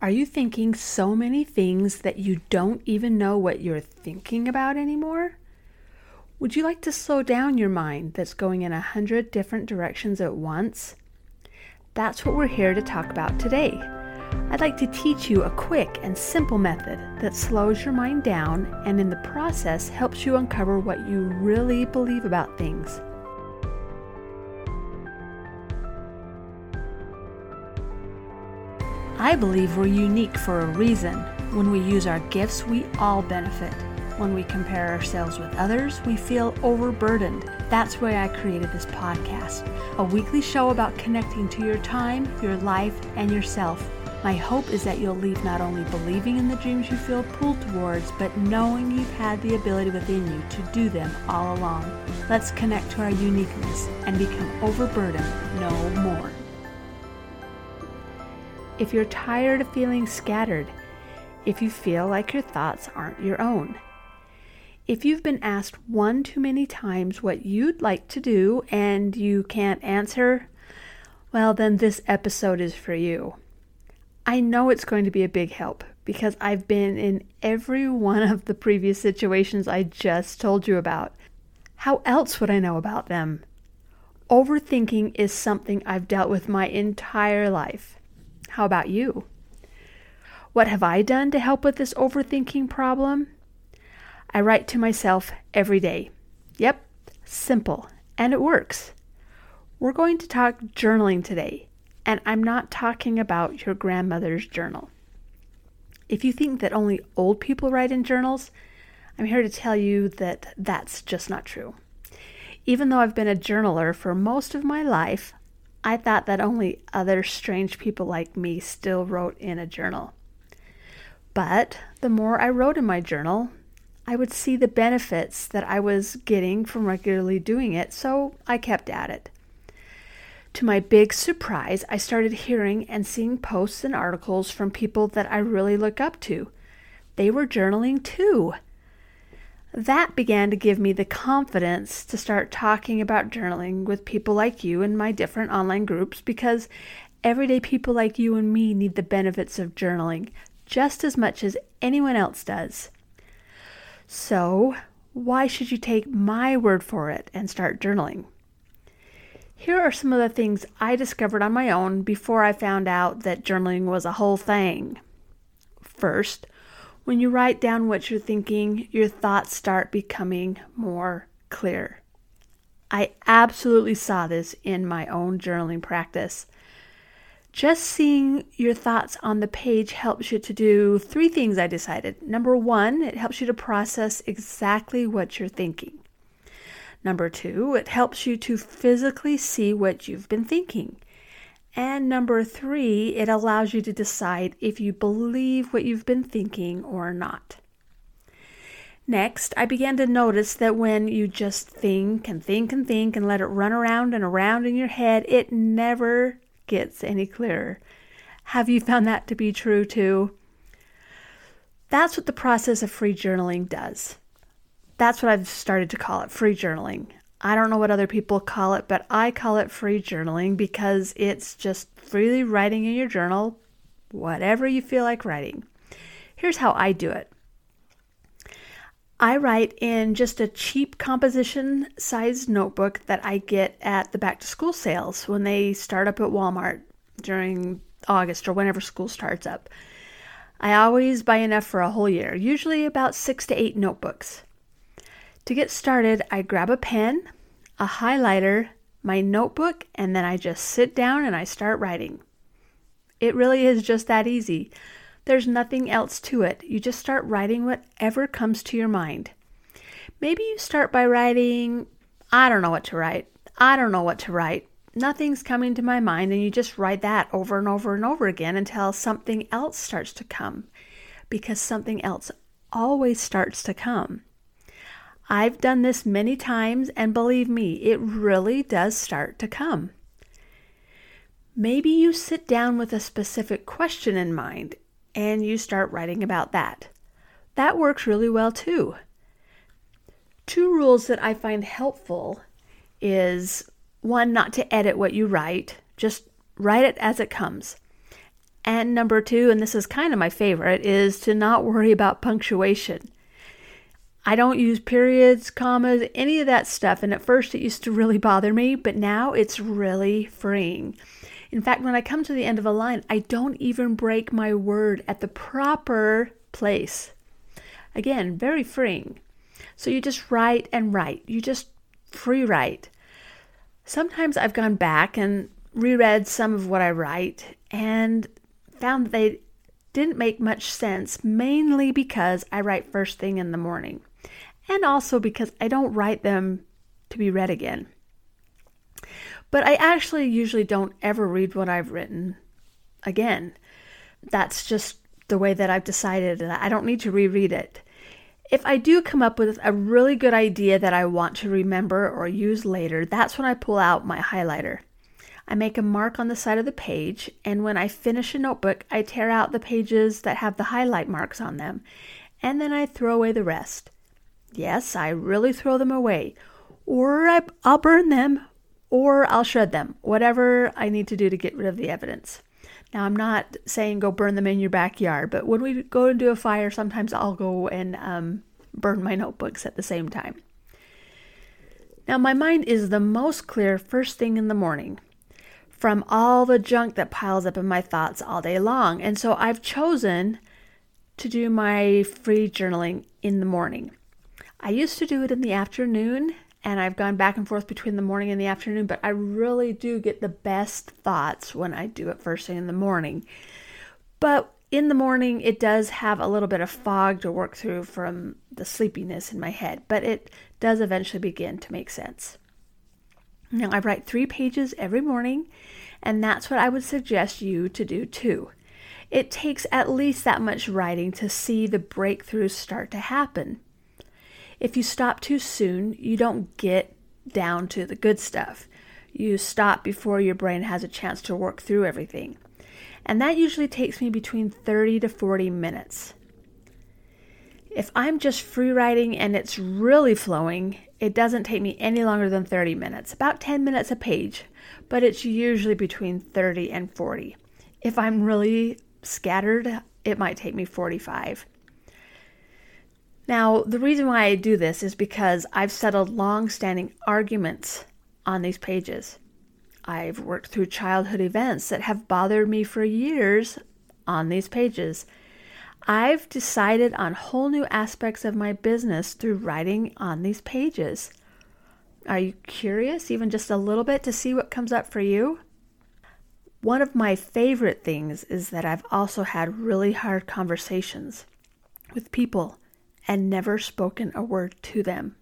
Are you thinking so many things that you don't even know what you're thinking about anymore? Would you like to slow down your mind that's going in a hundred different directions at once? That's what we're here to talk about today. I'd like to teach you a quick and simple method that slows your mind down and in the process helps you uncover what you really believe about things. I believe we're unique for a reason. When we use our gifts, we all benefit. When we compare ourselves with others, we feel overburdened. That's why I created this podcast a weekly show about connecting to your time, your life, and yourself. My hope is that you'll leave not only believing in the dreams you feel pulled towards, but knowing you've had the ability within you to do them all along. Let's connect to our uniqueness and become overburdened no more. If you're tired of feeling scattered, if you feel like your thoughts aren't your own, if you've been asked one too many times what you'd like to do and you can't answer, well, then this episode is for you. I know it's going to be a big help because I've been in every one of the previous situations I just told you about. How else would I know about them? Overthinking is something I've dealt with my entire life. How about you? What have I done to help with this overthinking problem? I write to myself every day. Yep, simple, and it works. We're going to talk journaling today, and I'm not talking about your grandmother's journal. If you think that only old people write in journals, I'm here to tell you that that's just not true. Even though I've been a journaler for most of my life, I thought that only other strange people like me still wrote in a journal. But the more I wrote in my journal, I would see the benefits that I was getting from regularly doing it, so I kept at it. To my big surprise, I started hearing and seeing posts and articles from people that I really look up to. They were journaling too. That began to give me the confidence to start talking about journaling with people like you in my different online groups because everyday people like you and me need the benefits of journaling just as much as anyone else does. So, why should you take my word for it and start journaling? Here are some of the things I discovered on my own before I found out that journaling was a whole thing. First, when you write down what you're thinking, your thoughts start becoming more clear. I absolutely saw this in my own journaling practice. Just seeing your thoughts on the page helps you to do three things I decided. Number one, it helps you to process exactly what you're thinking. Number two, it helps you to physically see what you've been thinking. And number three, it allows you to decide if you believe what you've been thinking or not. Next, I began to notice that when you just think and think and think and let it run around and around in your head, it never gets any clearer. Have you found that to be true too? That's what the process of free journaling does. That's what I've started to call it free journaling. I don't know what other people call it, but I call it free journaling because it's just freely writing in your journal whatever you feel like writing. Here's how I do it I write in just a cheap composition sized notebook that I get at the back to school sales when they start up at Walmart during August or whenever school starts up. I always buy enough for a whole year, usually about six to eight notebooks. To get started, I grab a pen, a highlighter, my notebook, and then I just sit down and I start writing. It really is just that easy. There's nothing else to it. You just start writing whatever comes to your mind. Maybe you start by writing, I don't know what to write. I don't know what to write. Nothing's coming to my mind, and you just write that over and over and over again until something else starts to come. Because something else always starts to come. I've done this many times, and believe me, it really does start to come. Maybe you sit down with a specific question in mind and you start writing about that. That works really well too. Two rules that I find helpful is one, not to edit what you write, just write it as it comes. And number two, and this is kind of my favorite, is to not worry about punctuation. I don't use periods, commas, any of that stuff. And at first it used to really bother me, but now it's really freeing. In fact, when I come to the end of a line, I don't even break my word at the proper place. Again, very freeing. So you just write and write. You just free write. Sometimes I've gone back and reread some of what I write and found that they didn't make much sense, mainly because I write first thing in the morning and also because I don't write them to be read again. But I actually usually don't ever read what I've written again. That's just the way that I've decided, and I don't need to reread it. If I do come up with a really good idea that I want to remember or use later, that's when I pull out my highlighter. I make a mark on the side of the page, and when I finish a notebook, I tear out the pages that have the highlight marks on them, and then I throw away the rest. Yes, I really throw them away. Or I, will burn them, or I'll shred them, whatever I need to do to get rid of the evidence. Now, I'm not saying go burn them in your backyard, but when we go to do a fire, sometimes I'll go and um, burn my notebooks at the same time. Now, my mind is the most clear first thing in the morning from all the junk that piles up in my thoughts all day long. And so I've chosen to do my free journaling in the morning. I used to do it in the afternoon, and I've gone back and forth between the morning and the afternoon, but I really do get the best thoughts when I do it first thing in the morning. But in the morning, it does have a little bit of fog to work through from the sleepiness in my head, but it does eventually begin to make sense. Now, I write three pages every morning, and that's what I would suggest you to do too. It takes at least that much writing to see the breakthroughs start to happen. If you stop too soon, you don't get down to the good stuff. You stop before your brain has a chance to work through everything. And that usually takes me between 30 to 40 minutes. If I'm just free writing and it's really flowing, it doesn't take me any longer than 30 minutes, about 10 minutes a page, but it's usually between 30 and 40. If I'm really scattered, it might take me 45. Now, the reason why I do this is because I've settled long standing arguments on these pages. I've worked through childhood events that have bothered me for years on these pages. I've decided on whole new aspects of my business through writing on these pages. Are you curious, even just a little bit, to see what comes up for you? One of my favorite things is that I've also had really hard conversations with people and never spoken a word to them.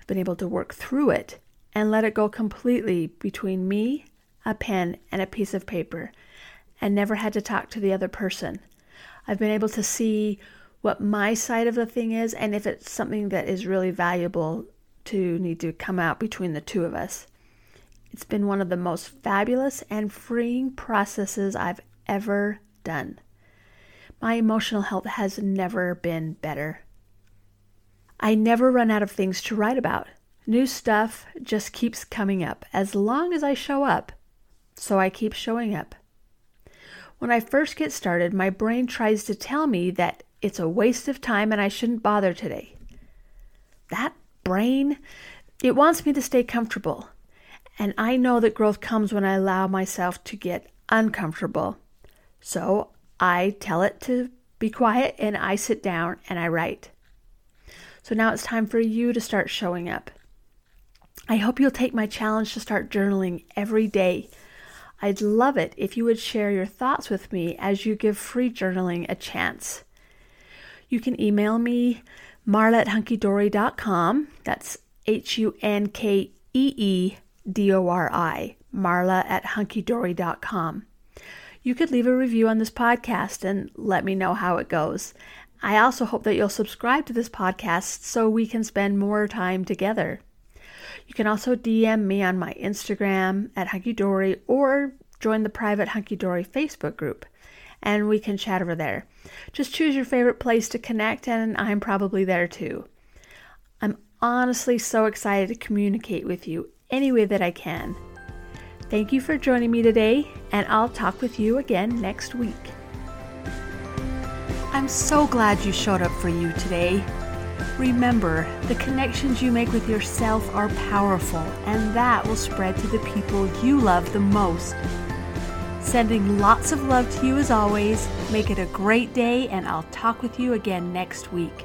I've been able to work through it and let it go completely between me, a pen, and a piece of paper, and never had to talk to the other person. I've been able to see what my side of the thing is and if it's something that is really valuable to need to come out between the two of us. It's been one of the most fabulous and freeing processes I've ever done. My emotional health has never been better. I never run out of things to write about. New stuff just keeps coming up as long as I show up. So I keep showing up. When I first get started, my brain tries to tell me that it's a waste of time and I shouldn't bother today. That brain, it wants me to stay comfortable. And I know that growth comes when I allow myself to get uncomfortable. So I tell it to be quiet and I sit down and I write. So now it's time for you to start showing up. I hope you'll take my challenge to start journaling every day. I'd love it if you would share your thoughts with me as you give free journaling a chance. You can email me, marla at hunkeedori.com. That's H U N K E E D O R I, marla at hunkeedori.com you could leave a review on this podcast and let me know how it goes. I also hope that you'll subscribe to this podcast so we can spend more time together. You can also DM me on my Instagram at Hunkeedori or join the private Hunkeedori Facebook group and we can chat over there. Just choose your favorite place to connect, and I'm probably there too. I'm honestly so excited to communicate with you any way that I can. Thank you for joining me today, and I'll talk with you again next week. I'm so glad you showed up for you today. Remember, the connections you make with yourself are powerful, and that will spread to the people you love the most. Sending lots of love to you as always. Make it a great day, and I'll talk with you again next week.